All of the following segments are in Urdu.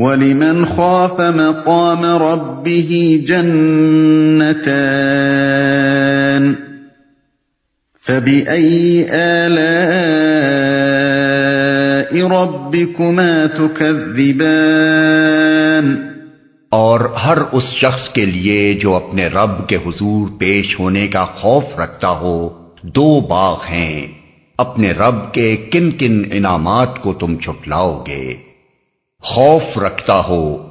وَلِمَنْ خَافَ مَقَامَ رَبِّهِ جَنَّتَانِ فَبِأَيِّ آلَاءِ رَبِّكُمَا تُكَذِّبَانِ اور ہر اس شخص کے لیے جو اپنے رب کے حضور پیش ہونے کا خوف رکھتا ہو، دو باغ ہیں۔ اپنے رب کے کن کن انعامات کو تم چھٹلاؤ گے۔ خوف رکھتا ہو۔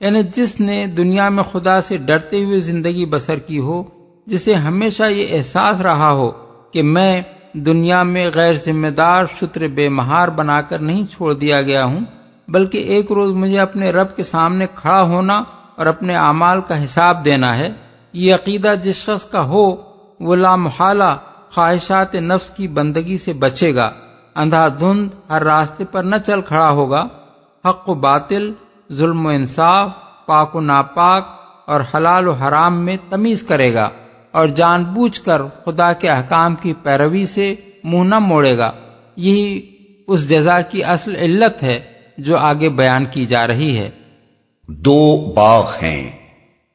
یعنی جس نے دنیا میں خدا سے ڈرتے ہوئے زندگی بسر کی ہو، جسے ہمیشہ یہ احساس رہا ہو کہ میں دنیا میں غیر ذمہ دار شتر بے مہار بنا کر نہیں چھوڑ دیا گیا ہوں، بلکہ ایک روز مجھے اپنے رب کے سامنے کھڑا ہونا اور اپنے اعمال کا حساب دینا ہے۔ یہ عقیدہ جس شخص کا ہو، وہ لامحالہ خواہشات نفس کی بندگی سے بچے گا۔ اندھا دھند ہر راستے پر نہ چل کھڑا ہوگا۔ حق و باطل ظلم و انصاف پاک و ناپاک اور حلال و حرام میں تمیز کرے گا اور جان بوجھ کر خدا کے احکام کی پیروی سے منہ نہ موڑے گا۔ یہی اس جزا کی اصل علت ہے جو آگے بیان کی جا رہی ہے۔ دو باغ ہیں۔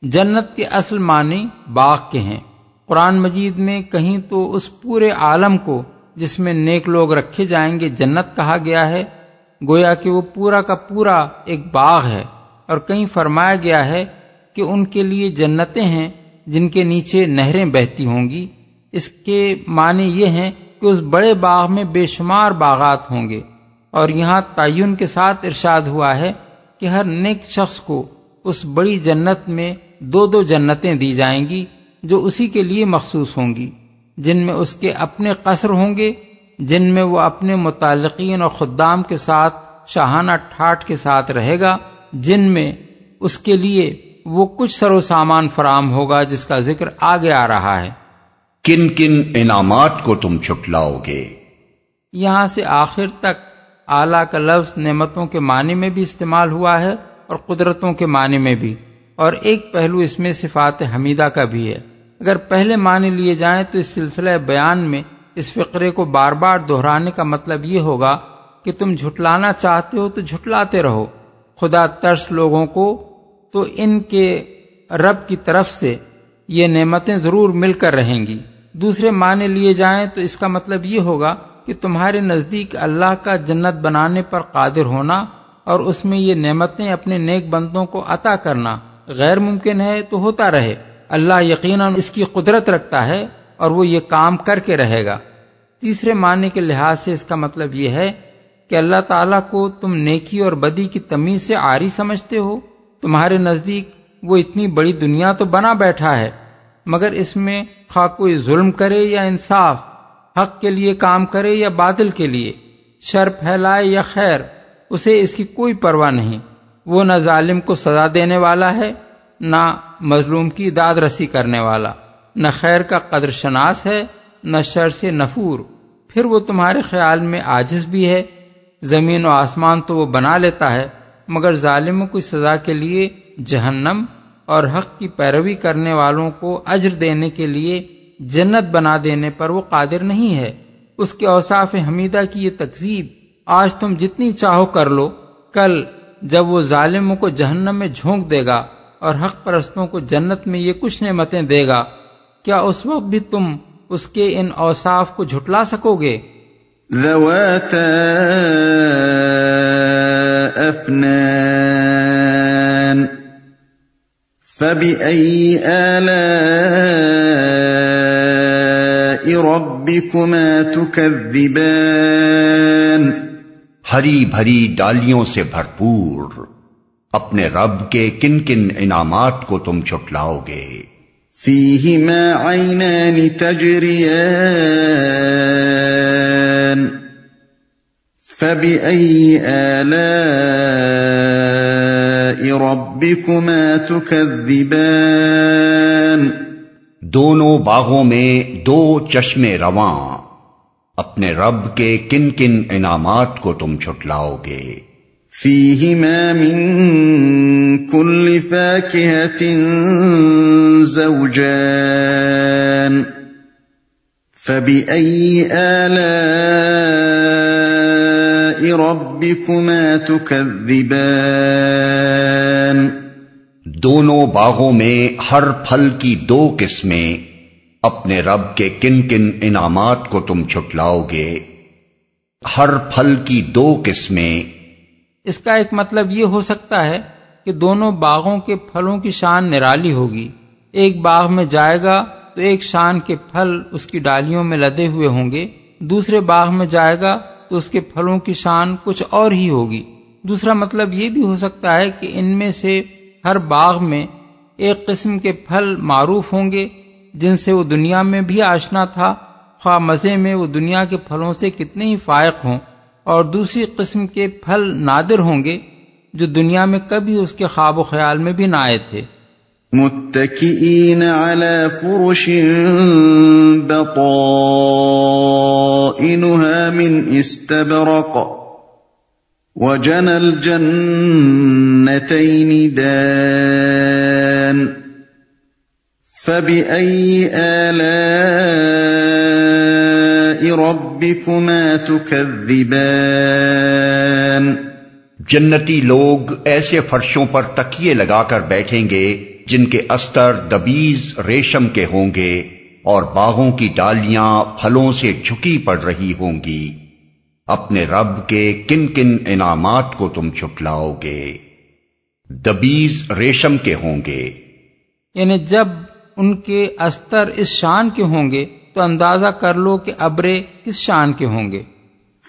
جنت کے اصل معنی باغ کے ہیں۔ قرآن مجید میں کہیں تو اس پورے عالم کو جس میں نیک لوگ رکھے جائیں گے جنت کہا گیا ہے گویا کہ وہ پورا کا پورا ایک باغ ہے اور کہیں فرمایا گیا ہے کہ ان کے لیے جنتیں ہیں جن کے نیچے نہریں بہتی ہوں گی۔ اس کے معنی یہ ہیں کہ اس بڑے باغ میں بے شمار باغات ہوں گے۔ اور یہاں تعین کے ساتھ ارشاد ہوا ہے کہ ہر نیک شخص کو اس بڑی جنت میں دو دو جنتیں دی جائیں گی جو اسی کے لیے مخصوص ہوں گی، جن میں اس کے اپنے قصر ہوں گے جن میں وہ اپنے متعلقین اور خدام کے ساتھ شاہانہ ٹھاٹ کے ساتھ رہے گا جن میں اس کے لیے وہ کچھ سر و سامان فراہم ہوگا جس کا ذکر آگے آ رہا ہے۔ کن کن انعامات کو تم چھٹلاؤ گے؟ یہاں سے آخر تک اعلیٰ کا لفظ نعمتوں کے معنی میں بھی استعمال ہوا ہے اور قدرتوں کے معنی میں بھی۔ اور ایک پہلو اس میں صفات حمیدہ کا بھی ہے۔ اگر پہلے معنی لیے جائیں تو اس سلسلہ بیان میں اس فقرے کو بار بار دہرانے کا مطلب یہ ہوگا کہ تم جھٹلانا چاہتے ہو تو جھٹلاتے رہو۔ خدا ترس لوگوں کو تو ان کے رب کی طرف سے یہ نعمتیں ضرور مل کر رہیں گی۔ دوسرے معنی لیے جائیں تو اس کا مطلب یہ ہوگا کہ تمہارے نزدیک اللہ کا جنت بنانے پر قادر ہونا اور اس میں یہ نعمتیں اپنے نیک بندوں کو عطا کرنا غیر ممکن ہے تو ہوتا رہے۔ اللہ یقیناً اس کی قدرت رکھتا ہے۔ اور وہ یہ کام کر کے رہے گا۔ تیسرے معنی کے لحاظ سے اس کا مطلب یہ ہے کہ اللہ تعالیٰ کو تم نیکی اور بدی کی تمیز سے آری سمجھتے ہو۔ تمہارے نزدیک وہ اتنی بڑی دنیا تو بنا بیٹھا ہے، مگر اس میں خواہ کوئی ظلم کرے یا انصاف، حق کے لیے کام کرے یا بادل کے لیے شر پھیلائے یا خیر، اسے اس کی کوئی پرواہ نہیں۔ وہ نہ ظالم کو سزا دینے والا ہے، نہ مظلوم کی داد رسی کرنے والا۔ نہ خیر کا قدر شناس ہے، نہ شر سے نفور۔ پھر وہ تمہارے خیال میں آجز بھی ہے۔ زمین و آسمان تو وہ بنا لیتا ہے، مگر ظالموں کی سزا کے لیے جہنم اور حق کی پیروی کرنے والوں کو اجر دینے کے لیے جنت بنا دینے پر وہ قادر نہیں ہے۔ اس کے اوصاف حمیدہ کی یہ تقزیب آج تم جتنی چاہو کر لو۔ کل جب وہ ظالموں کو جہنم میں جھونک دے گا اور حق پرستوں کو جنت میں یہ کچھ نعمتیں دے گا۔ کیا اس وقت بھی تم اس کے ان اوصاف کو جھٹلا سکو گے؟ فبأي آلاء ربكما تكذبان ہری بھری ڈالیوں سے بھرپور اپنے رب کے کن کن انعامات کو تم چھٹلاؤ گے؟ فيهما عينان تجريان فبأي آلاء ربكما تكذبان دونوں باغوں میں دو چشمے رواں۔ اپنے رب کے کن کن انعامات کو تم چھٹلاؤ گے۔ فيهما من كل فاكهة زوجان فبأي آلاء ربكما تكذبان؟ دونوں باغوں میں ہر پھل کی دو قسمیں اپنے رب کے کن کن انعامات کو تم چھٹلاؤ گے۔ ہر پھل کی دو قسمیں۔ اس کا ایک مطلب یہ ہو سکتا ہے کہ دونوں باغوں کے پھلوں کی شان نرالی ہوگی۔ ایک باغ میں جائے گا تو ایک شان کے پھل اس کی ڈالیوں میں لدے ہوئے ہوں گے۔ دوسرے باغ میں جائے گا تو اس کے پھلوں کی شان کچھ اور ہی ہوگی۔ دوسرا مطلب یہ بھی ہو سکتا ہے کہ ان میں سے ہر باغ میں ایک قسم کے پھل معروف ہوں گے جن سے وہ دنیا میں بھی آشنا تھا۔ خواہ مزے میں وہ دنیا کے پھلوں سے کتنے ہی فائق ہوں۔ اور دوسری قسم کے پھل نادر ہوں گے جو دنیا میں کبھی اس کے خواب و خیال میں بھی نہ آئے تھے۔ متكئين على فرش بطائنها من استبرق وجنى الجنتين دان فبأي آلاء ربكما تكذبان؟ جنتی لوگ ایسے فرشوں پر تکیے لگا کر بیٹھیں گے جن کے استر دبیز ریشم کے ہوں گے اور باغوں کی ڈالیاں پھلوں سے جھکی پڑ رہی ہوں گی۔ اپنے رب کے کن کن انعامات کو تم چھٹلاؤ گے۔ دبیز ریشم کے ہوں گے۔ یعنی جب ان کے استر اس شان کے ہوں گے تو اندازہ کر لو کہ ابرے کس شان کے ہوں گے۔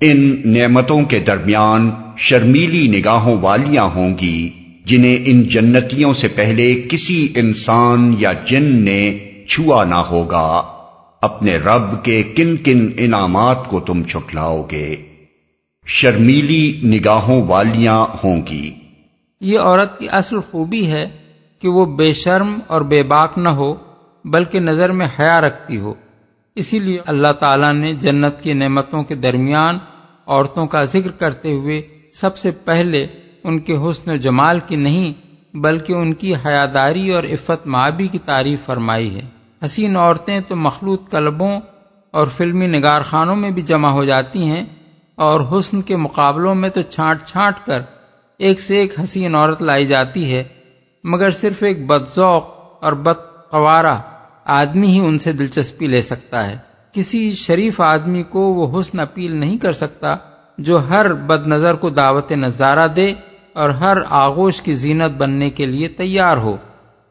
ان نعمتوں کے درمیان شرمیلی نگاہوں والیاں ہوں گی جنہیں ان جنتیوں سے پہلے کسی انسان یا جن نے چھوا نہ ہوگا۔ اپنے رب کے کن کن انعامات کو تم چھٹلاؤ گے۔ شرمیلی نگاہوں والیاں ہوں گی۔ یہ عورت کی اصل خوبی ہے کہ وہ بے شرم اور بے باک نہ ہو، بلکہ نظر میں حیا رکھتی ہو۔ اسی لیے اللہ تعالیٰ نے جنت کی نعمتوں کے درمیان عورتوں کا ذکر کرتے ہوئے سب سے پہلے ان کے حسن و جمال کی نہیں بلکہ ان کی حیاداری اور عفت مابی کی تعریف فرمائی ہے۔ حسین عورتیں تو مخلوط کلبوں اور فلمی نگار خانوں میں بھی جمع ہو جاتی ہیں اور حسن کے مقابلوں میں تو چھانٹ چھانٹ کر ایک سے ایک حسین عورت لائی جاتی ہے، مگر صرف ایک بد ذوق اور بد قوارہ آدمی ہی ان سے دلچسپی لے سکتا ہے۔ کسی شریف آدمی کو وہ حسن اپیل نہیں کر سکتا جو ہر بد نظر کو دعوت نظارہ دے اور ہر آغوش کی زینت بننے کے لیے تیار ہو۔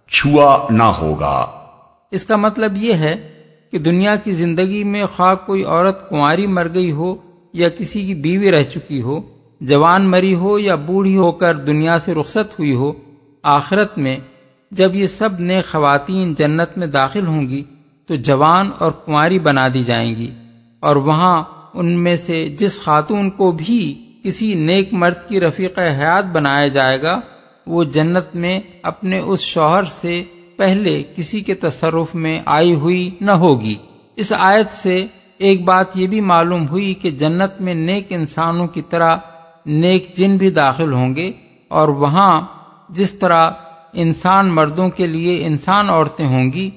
چھوا نہ ہوگا۔ اس کا مطلب یہ ہے کہ دنیا کی زندگی میں خواہ کوئی عورت کنواری مر گئی ہو یا کسی کی بیوی رہ چکی ہو جوان مری ہو یا بوڑھی ہو کر دنیا سے رخصت ہوئی ہو آخرت میں جب یہ سب نئے خواتین جنت میں داخل ہوں گی، تو جوان اور کنواری بنا دی جائیں گی۔ اور وہاں ان میں سے جس خاتون کو بھی کسی نیک مرد کی رفیق حیات بنایا جائے گا، وہ جنت میں اپنے اس شوہر سے پہلے کسی کے تصرف میں آئی ہوئی نہ ہوگی۔ اس آیت سے ایک بات یہ بھی معلوم ہوئی کہ جنت میں نیک انسانوں کی طرح نیک جن بھی داخل ہوں گے، اور وہاں جس طرح انسان مردوں کے لیے انسان عورتیں ہوں گی،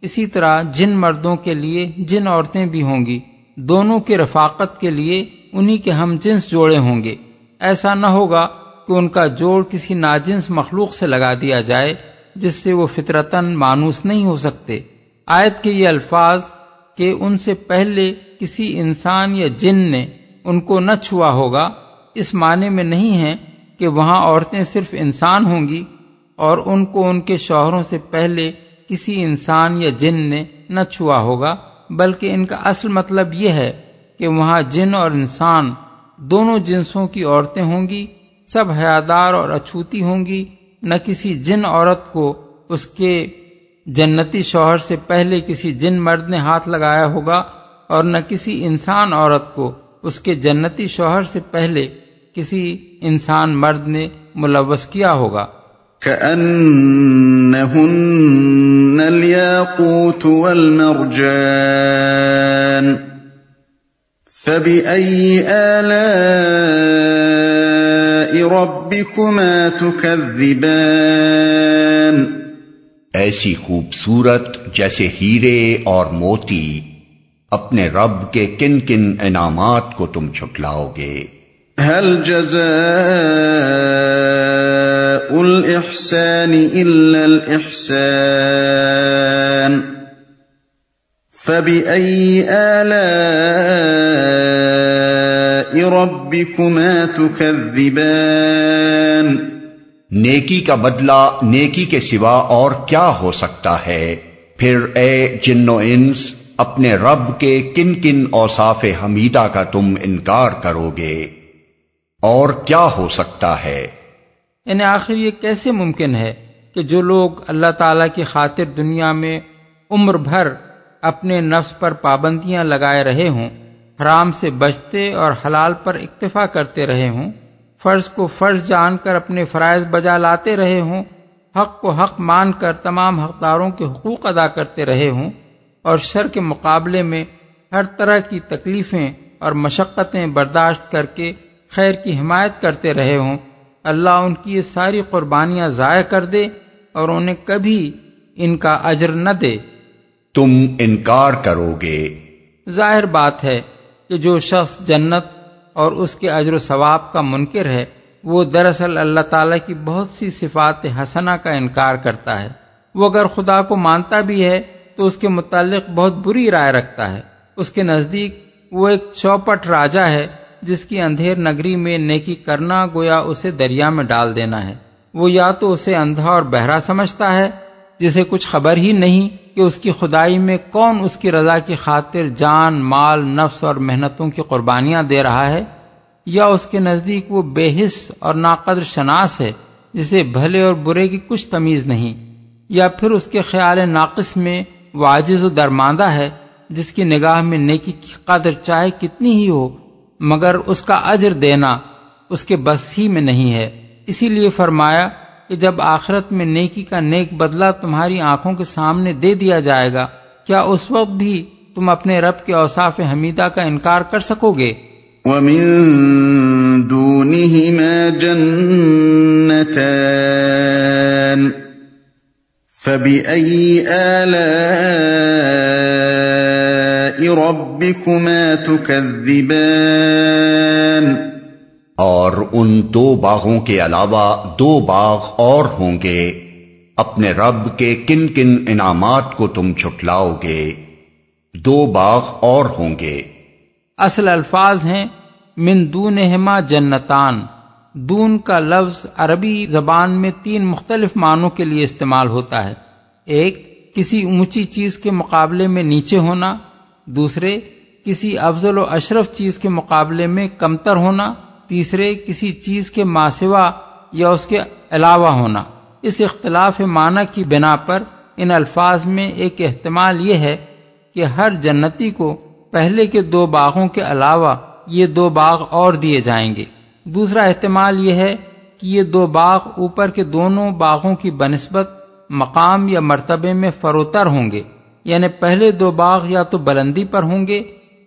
اسی طرح جن مردوں کے لیے جن عورتیں بھی ہوں گی۔ دونوں کے رفاقت کے لیے انہی کے ہم جنس جوڑے ہوں گے۔ ایسا نہ ہوگا کہ ان کا جوڑ کسی ناجنس مخلوق سے لگا دیا جائے، جس سے وہ فطرتن مانوس نہیں ہو سکتے۔ آیت کے یہ الفاظ کہ ان سے پہلے کسی انسان یا جن نے ان کو نہ چھوا ہوگا، اس معنی میں نہیں ہے کہ وہاں عورتیں صرف انسان ہوں گی اور ان کو ان کے شوہروں سے پہلے کسی انسان یا جن نے نہ چھوا ہوگا، بلکہ ان کا اصل مطلب یہ ہے کہ وہاں جن اور انسان دونوں جنسوں کی عورتیں ہوں گی، سب حیادار اور اچھوتی ہوں گی، نہ کسی جن عورت کو اس کے جنتی شوہر سے پہلے کسی جن مرد نے ہاتھ لگایا ہوگا اور نہ کسی انسان عورت کو اس کے جنتی شوہر سے پہلے کسی انسان مرد نے ملوث کیا ہوگا۔ كأنهن الياقوت والمرجان فبأي آلاء ربكما تكذبان؟ ایسی خوبصورت جیسے ہیرے اور موتی اپنے رب کے کن کن انعامات کو تم چھٹلاؤ گے۔ هل جزاء الإحسان إلا الإحسان فبأي آلاء ربكما تكذبان نیکی کا بدلہ نیکی کے سوا اور کیا ہو سکتا ہے؟ پھر اے جن و انس، اپنے رب کے کن کن اوصاف حمیدہ کا تم انکار کرو گے؟ اور کیا ہو سکتا ہے؟ یعنی آخر یہ کیسے ممکن ہے کہ جو لوگ اللہ تعالی کی خاطر دنیا میں عمر بھر اپنے نفس پر پابندیاں لگائے رہے ہوں، حرام سے بچتے اور حلال پر اکتفا کرتے رہے ہوں، فرض کو فرض جان کر اپنے فرائض بجا لاتے رہے ہوں، حق کو حق مان کر تمام حقداروں کے حقوق ادا کرتے رہے ہوں، اور شر کے مقابلے میں ہر طرح کی تکلیفیں اور مشقتیں برداشت کر کے خیر کی حمایت کرتے رہے ہوں اللہ ان کی یہ ساری قربانیاں ضائع کر دے اور انہیں کبھی ان کا اجر نہ دے۔ تم انکار کرو گے۔ ظاہر بات ہے کہ جو شخص جنت اور اس کے اجر و ثواب کا منکر ہے وہ دراصل اللہ تعالیٰ کی بہت سی صفات حسنہ کا انکار کرتا ہے۔ وہ اگر خدا کو مانتا بھی ہے تو اس کے متعلق بہت بری رائے رکھتا ہے۔ اس کے نزدیک وہ ایک چوپٹ راجا ہے جس کی اندھیر نگری میں نیکی کرنا گویا اسے دریا میں ڈال دینا ہے۔ وہ یا تو اسے اندھا اور بہرا سمجھتا ہے، جسے کچھ خبر ہی نہیں کہ اس کی خدائی میں کون اس کی رضا کی خاطر جان، مال، نفس اور محنتوں کی قربانیاں دے رہا ہے، یا اس کے نزدیک وہ بے حص اور ناقدر شناس ہے، جسے بھلے اور برے کی کچھ تمیز نہیں۔ یا پھر اس کے خیال ناقص میں وہ عاجز و درماندہ ہے، جس کی نگاہ میں نیکی کی قدر چاہے کتنی ہی ہو مگر اس کا اجر دینا اس کے بس ہی میں نہیں ہے۔ اسی لیے فرمایا کہ جب آخرت میں نیکی کا نیک بدلہ تمہاری آنکھوں کے سامنے دے دیا جائے گا، کیا اس وقت بھی تم اپنے رب کے اوصاف حمیدہ کا انکار کر سکو گے؟ ومن دونهما جنتان فبأي آلاء ربكما تكذبان اور ان دو باغوں کے علاوہ دو باغ اور ہوں گے۔ اپنے رب کے کن کن انعامات کو تم چھٹلاؤ گے۔ دو باغ اور ہوں گے۔ اصل الفاظ ہیں من دونہما جنتان۔ دون کا لفظ عربی زبان میں تین مختلف معنوں کے لیے استعمال ہوتا ہے۔ ایک کسی اونچی چیز کے مقابلے میں نیچے ہونا۔ دوسرے، کسی افضل و اشرف چیز کے مقابلے میں کمتر ہونا، تیسرے، کسی چیز کے ماسوا یا اس کے علاوہ ہونا۔ اس اختلاف معنی کی بنا پر ان الفاظ میں ایک احتمال یہ ہے کہ ہر جنتی کو پہلے کے دو باغوں کے علاوہ یہ دو باغ اور دیے جائیں گے۔ دوسرا احتمال یہ ہے کہ یہ دو باغ اوپر کے دونوں باغوں کی بنسبت مقام یا مرتبے میں فروتر ہوں گے۔ یعنی پہلے دو باغ یا تو بلندی پر ہوں گے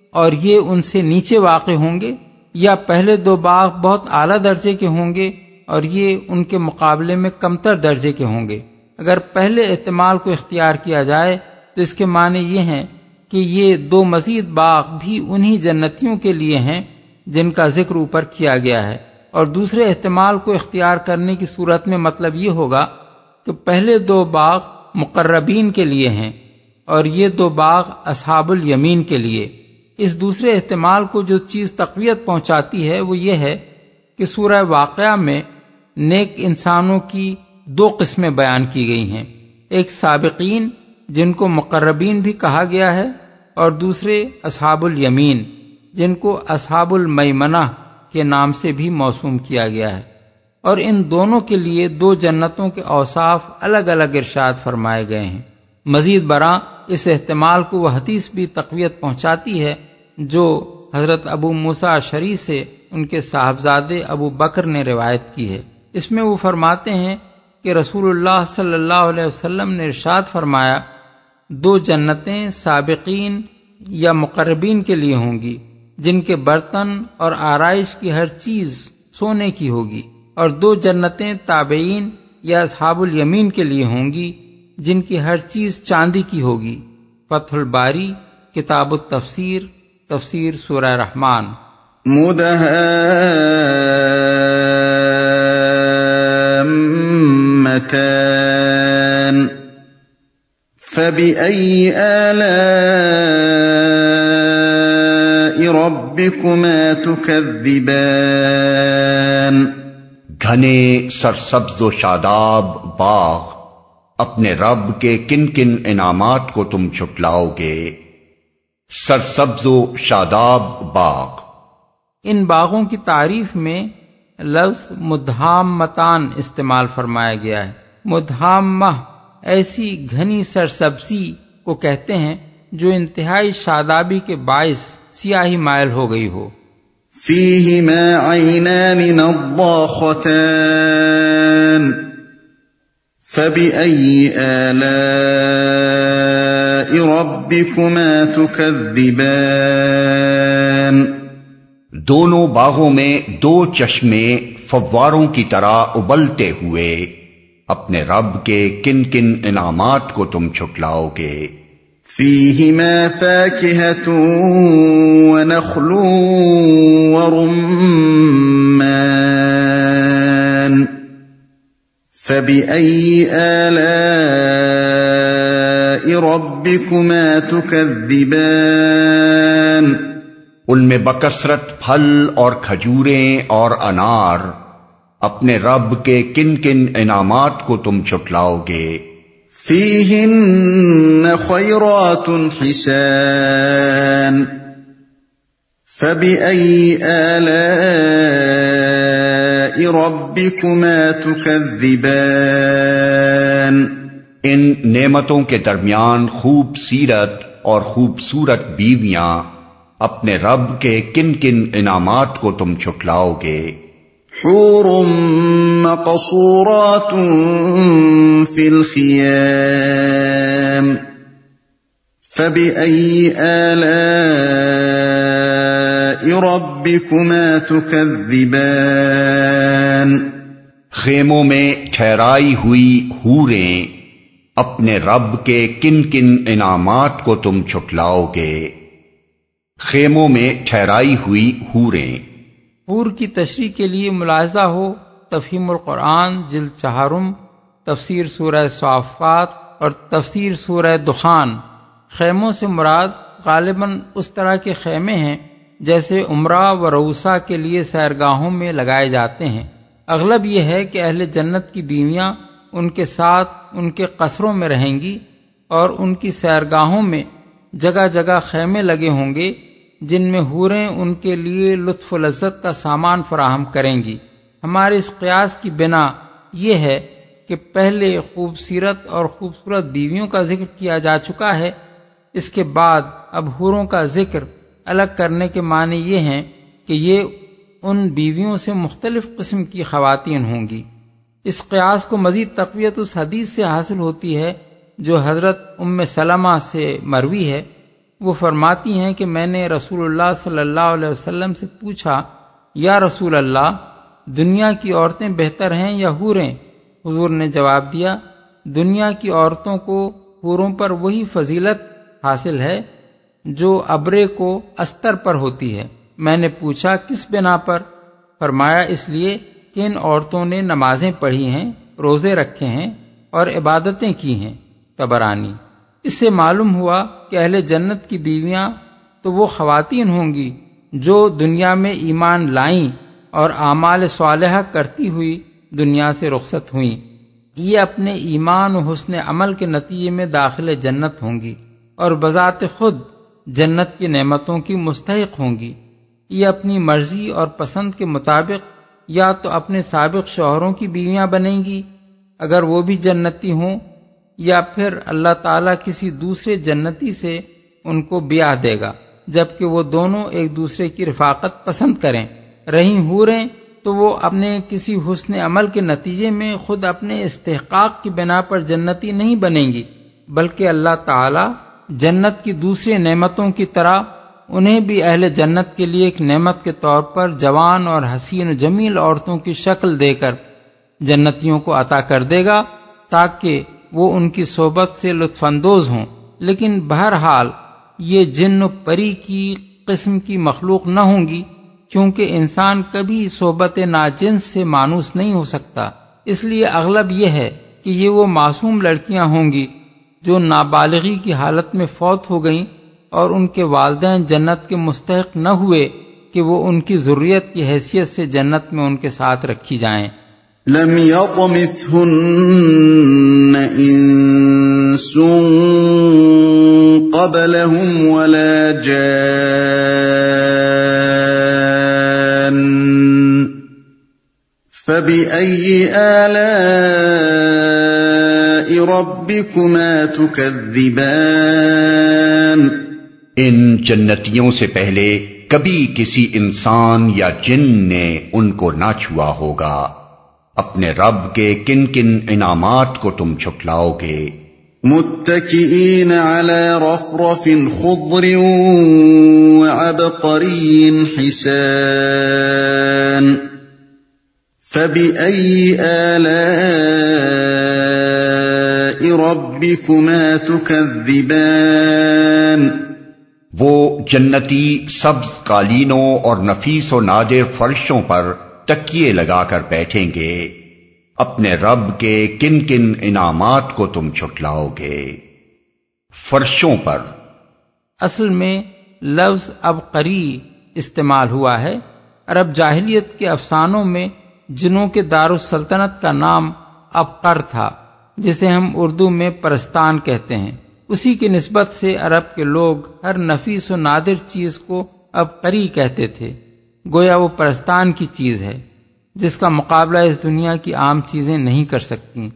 اور یہ ان سے نیچے واقع ہوں گے، یا پہلے دو باغ بہت اعلیٰ درجے کے ہوں گے اور یہ ان کے مقابلے میں کمتر درجے کے ہوں گے۔ اگر پہلے احتمال کو اختیار کیا جائے تو اس کے معنی یہ ہیں کہ یہ دو مزید باغ بھی انہی جنتیوں کے لیے ہیں جن کا ذکر اوپر کیا گیا ہے۔ اور دوسرے احتمال کو اختیار کرنے کی صورت میں مطلب یہ ہوگا کہ پہلے دو باغ مقربین کے لیے ہیں۔ اور یہ دو باغ اصحاب الیمین کے لیے۔ اس دوسرے احتمال کو جو چیز تقویت پہنچاتی ہے وہ یہ ہے کہ سورہ واقعہ میں نیک انسانوں کی دو قسمیں بیان کی گئی ہیں۔ ایک سابقین، جن کو مقربین بھی کہا گیا ہے، اور دوسرے اصحاب الیمین، جن کو اصحاب المیمنہ کے نام سے بھی موسوم کیا گیا ہے۔ اور ان دونوں کے لیے دو جنتوں کے اوصاف الگ الگ ارشاد فرمائے گئے ہیں۔ مزید برآں اس احتمال کو وہ حدیث بھی تقویت پہنچاتی ہے جو حضرت ابو موسا شری سے ان کے صاحبزادے ابو بکر نے روایت کی ہے۔ اس میں وہ فرماتے ہیں کہ رسول اللہ صلی اللہ علیہ وسلم نے ارشاد فرمایا، دو جنتیں سابقین یا مقربین کے لیے ہوں گی، جن کے برتن اور آرائش کی ہر چیز سونے کی ہوگی، اور دو جنتیں تابعین یا اصحاب الیمین کے لیے ہوں گی جن کی ہر چیز چاندی کی ہوگی۔ فتح الباری کتاب التفسیر تفسیر سورہ رحمان۔ مدهامتان فبأي آلاء ربكما تكذبان گھنے سرسبز و شاداب باغ۔ اپنے رب کے کن کن انعامات کو تم چھٹلاؤ گے؟ سرسبز و شاداب باغ۔ ان باغوں کی تعریف میں لفظ مدھام متان استعمال فرمایا گیا ہے۔ مدھام مہ ایسی گھنی سرسبزی کو کہتے ہیں جو انتہائی شادابی کے باعث سیاہی مائل ہو گئی ہو۔ فيهما عينان نضاختان۔ فبأي آلاء ربكما تكذبان دونوں باغوں میں دو چشمے فواروں کی طرح ابلتے ہوئے اپنے رب کے کن کن انعامات کو تم چھٹلاؤ گے۔ فيهما فاكهة ونخل ورمان فبأي آلاء ربكما تكذبان ان میں بکثرت پھل اور کھجوریں اور انار اپنے رب کے کن کن انعامات کو تم چھٹلاؤ گے۔ فيهن خيرات حسان۔ فبأي آلاء ربكما تكذبان۔ ان نعمتوں کے درمیان خوب سیرت اور خوبصورت بیویاں اپنے رب کے کن کن انعامات کو تم چھٹلاؤ گے۔ حور مقصورات في الخيام فبأي آلاء ربكما تكذبان خیموں میں ٹھہرائی ہوئی ہوریں اپنے رب کے کن کن انعامات کو تم چھٹلاؤ گے؟ خیموں میں ٹھہرائی ہوئی ہوریں پور کی تشریح کے لیے ملاحظہ ہو تفہیم القرآن جلد چہارم تفسیر سورہ صافات اور تفسیر سورہ دخان۔ خیموں سے مراد غالباً اس طرح کے خیمے ہیں جیسے عمرہ و روسا کے لیے سیرگاہوں میں لگائے جاتے ہیں۔ اغلب یہ ہے کہ اہل جنت کی بیویاں ان کے ساتھ ان کے قصروں میں رہیں گی اور ان کی سیرگاہوں میں جگہ جگہ خیمے لگے ہوں گے جن میں حوریں ان کے لیے لطف و لذت کا سامان فراہم کریں گی۔ ہمارے اس قیاس کی بنا یہ ہے کہ پہلے خوبصورت اور خوبصورت بیویوں کا ذکر کیا جا چکا ہے۔ اس کے بعد اب حوروں کا ذکر الگ کرنے کے معنی یہ ہیں کہ یہ ان بیویوں سے مختلف قسم کی خواتین ہوں گی۔ اس قیاس کو مزید تقویت اس حدیث سے حاصل ہوتی ہے جو حضرت ام سلمہ سے مروی ہے۔ وہ فرماتی ہیں کہ میں نے رسول اللہ صلی اللہ علیہ وسلم سے پوچھا، یا رسول اللہ، دنیا کی عورتیں بہتر ہیں یا حوریں حضور نے جواب دیا، دنیا کی عورتوں کو حوروں پر وہی فضیلت حاصل ہے جو ابرے کو استر پر ہوتی ہے۔ میں نے پوچھا، کس بنا پر؟ فرمایا، اس لیے کہ ان عورتوں نے نمازیں پڑھی ہیں، روزے رکھے ہیں اور عبادتیں کی ہیں، تبرانی۔ اس سے معلوم ہوا کہ اہل جنت کی بیویاں تو وہ خواتین ہوں گی جو دنیا میں ایمان لائیں اور اعمال صالحہ کرتی ہوئی دنیا سے رخصت ہوئیں۔ یہ اپنے ایمان و حسن عمل کے نتیجے میں داخل جنت ہوں گی اور بذات خود جنت کی نعمتوں کی مستحق ہوں گی۔ یہ اپنی مرضی اور پسند کے مطابق یا تو اپنے سابق شوہروں کی بیویاں بنیں گی۔ اگر وہ بھی جنتی ہوں یا پھر اللہ تعالیٰ کسی دوسرے جنتی سے ان کو بیاہ دے گا، جبکہ وہ دونوں ایک دوسرے کی رفاقت پسند کریں۔ رہی ہوریں تو وہ اپنے کسی حسن عمل کے نتیجے میں خود اپنے استحقاق کی بنا پر جنتی نہیں بنیں گی، بلکہ اللہ تعالی جنت کی دوسری نعمتوں کی طرح انہیں بھی اہل جنت کے لیے ایک نعمت کے طور پر جوان اور حسین و جمیل عورتوں کی شکل دے کر جنتیوں کو عطا کر دے گا تاکہ وہ ان کی صحبت سے لطف اندوز ہوں۔ لیکن بہرحال یہ جن و پری کی قسم کی مخلوق نہ ہوں گی، کیونکہ انسان کبھی صحبت ناجنس سے مانوس نہیں ہو سکتا۔ اس لیے اغلب یہ ہے کہ یہ وہ معصوم لڑکیاں ہوں گی جو نابالغی کی حالت میں فوت ہو گئیں اور ان کے والدین جنت کے مستحق نہ ہوئے کہ وہ ان کی ضروریت کی حیثیت سے جنت میں ان کے ساتھ رکھی جائیں۔ لم انس قبلهم ولا جان فبأي آلاء ربكما تكذبان ان جنتیوں سے پہلے کبھی کسی انسان یا جن نے ان کو نہ چھوا ہوگا۔ اپنے رب کے کن کن انعامات کو تم چھٹلاؤ گے۔ متكئين على رفرف خضر وعبقري حسان۔ فبأي آلاء ربكما تكذبان وہ جنتی سبز قالینوں اور نفیس و نادر فرشوں پر تکیے لگا کر بیٹھیں گے۔ اپنے رب کے کن کن انعامات کو تم چھٹلاؤ گے۔ فرشوں پر۔ اصل میں لفظ اب قری استعمال ہوا ہے۔ عرب جاہلیت کے افسانوں میں جنوں کے دار السلطنت کا نام ابقر تھا۔ جسے ہم اردو میں پرستان کہتے ہیں۔ اسی کی نسبت سے عرب کے لوگ ہر نفیس و نادر چیز کو اب قری کہتے تھے۔ گویا وہ پرستان کی چیز ہے، جس کا مقابلہ اس دنیا کی عام چیزیں نہیں کر سکتی۔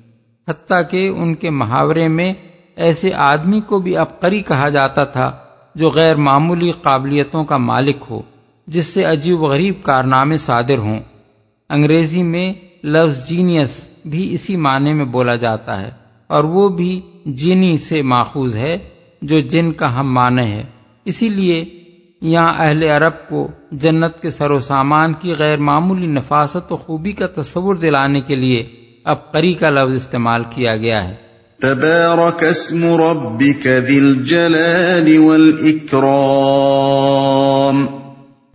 حتیٰ کہ ان کے محاورے میں ایسے آدمی کو بھی ابقری کہا جاتا تھا جو غیر معمولی قابلیتوں کا مالک ہو، جس سے عجیب و غریب کارنامے صادر ہوں۔ انگریزی میں لفظ جینیس بھی اسی معنی میں بولا جاتا ہے اور وہ بھی جینی سے ماخوذ ہے جو جن کا ہم معنی ہے۔ اسی لیے یہاں اہل عرب کو جنت کے سر و سامان کی غیر معمولی نفاست و خوبی کا تصور دلانے کے لیے اب قری کا لفظ استعمال کیا گیا ہے۔ تبارک اسم ربک ذی الجلال والاکرام۔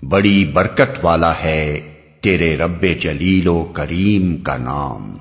بڑی برکت والا ہے۔ تیرے رب جلیل و کریم کا نام۔